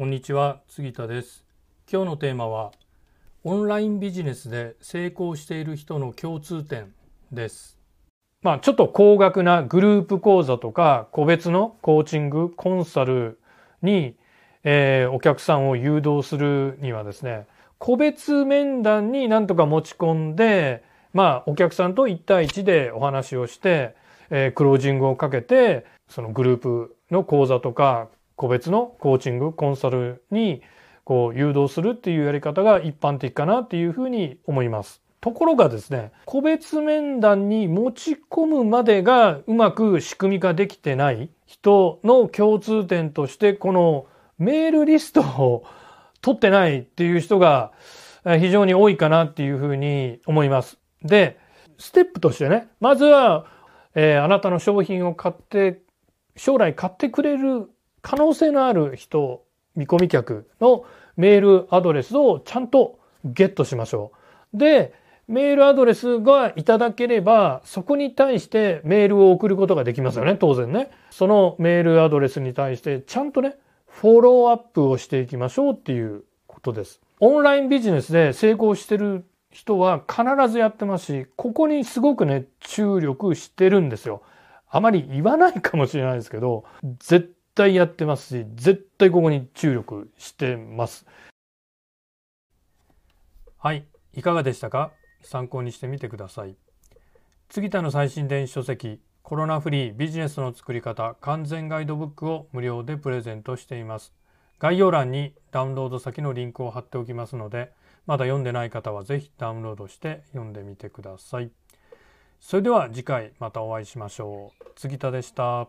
こんにちは杉田です。今日のテーマはオンラインビジネスで成功している人の共通点です。まあちょっと高額なグループ講座とか個別のコーチングコンサルに、えー、お客さんを誘導するにはですね個別面談になんとか持ち込んでまあお客さんと1対1でお話をして、えー、クロージングをかけてそのグループの講座とか個別のコーチングコンサルにこう誘導するっていうやり方が一般的かなっていうふうに思います。ところがですね、個別面談に持ち込むまでがうまく仕組み化できてない人の共通点として、このメールリストを取ってないっていう人が非常に多いかなっていうふうに思います。で、ステップとしてね、まずは、えー、あなたの商品を買って、将来買ってくれる可能性のある人、見込み客のメールアドレスをちゃんとゲットしましょう。で、メールアドレスがいただければ、そこに対してメールを送ることができますよね、当然ね。そのメールアドレスに対してちゃんとね、フォローアップをしていきましょうっていうことです。オンラインビジネスで成功してる人は必ずやってますし、ここにすごくね、注力してるんですよ。あまり言わないかもしれないですけど、絶対やってますし、絶対ここに注力してます。はい、いかがでしたか？参考にしてみてください。杉田の最新電子書籍コロナフリービジネスの作り方完全ガイドブックを無料でプレゼントしています。概要欄にダウンロード先のリンクを貼っておきますので、まだ読んでない方はぜひダウンロードして読んでみてください。それでは次回またお会いしましょう。杉田でした。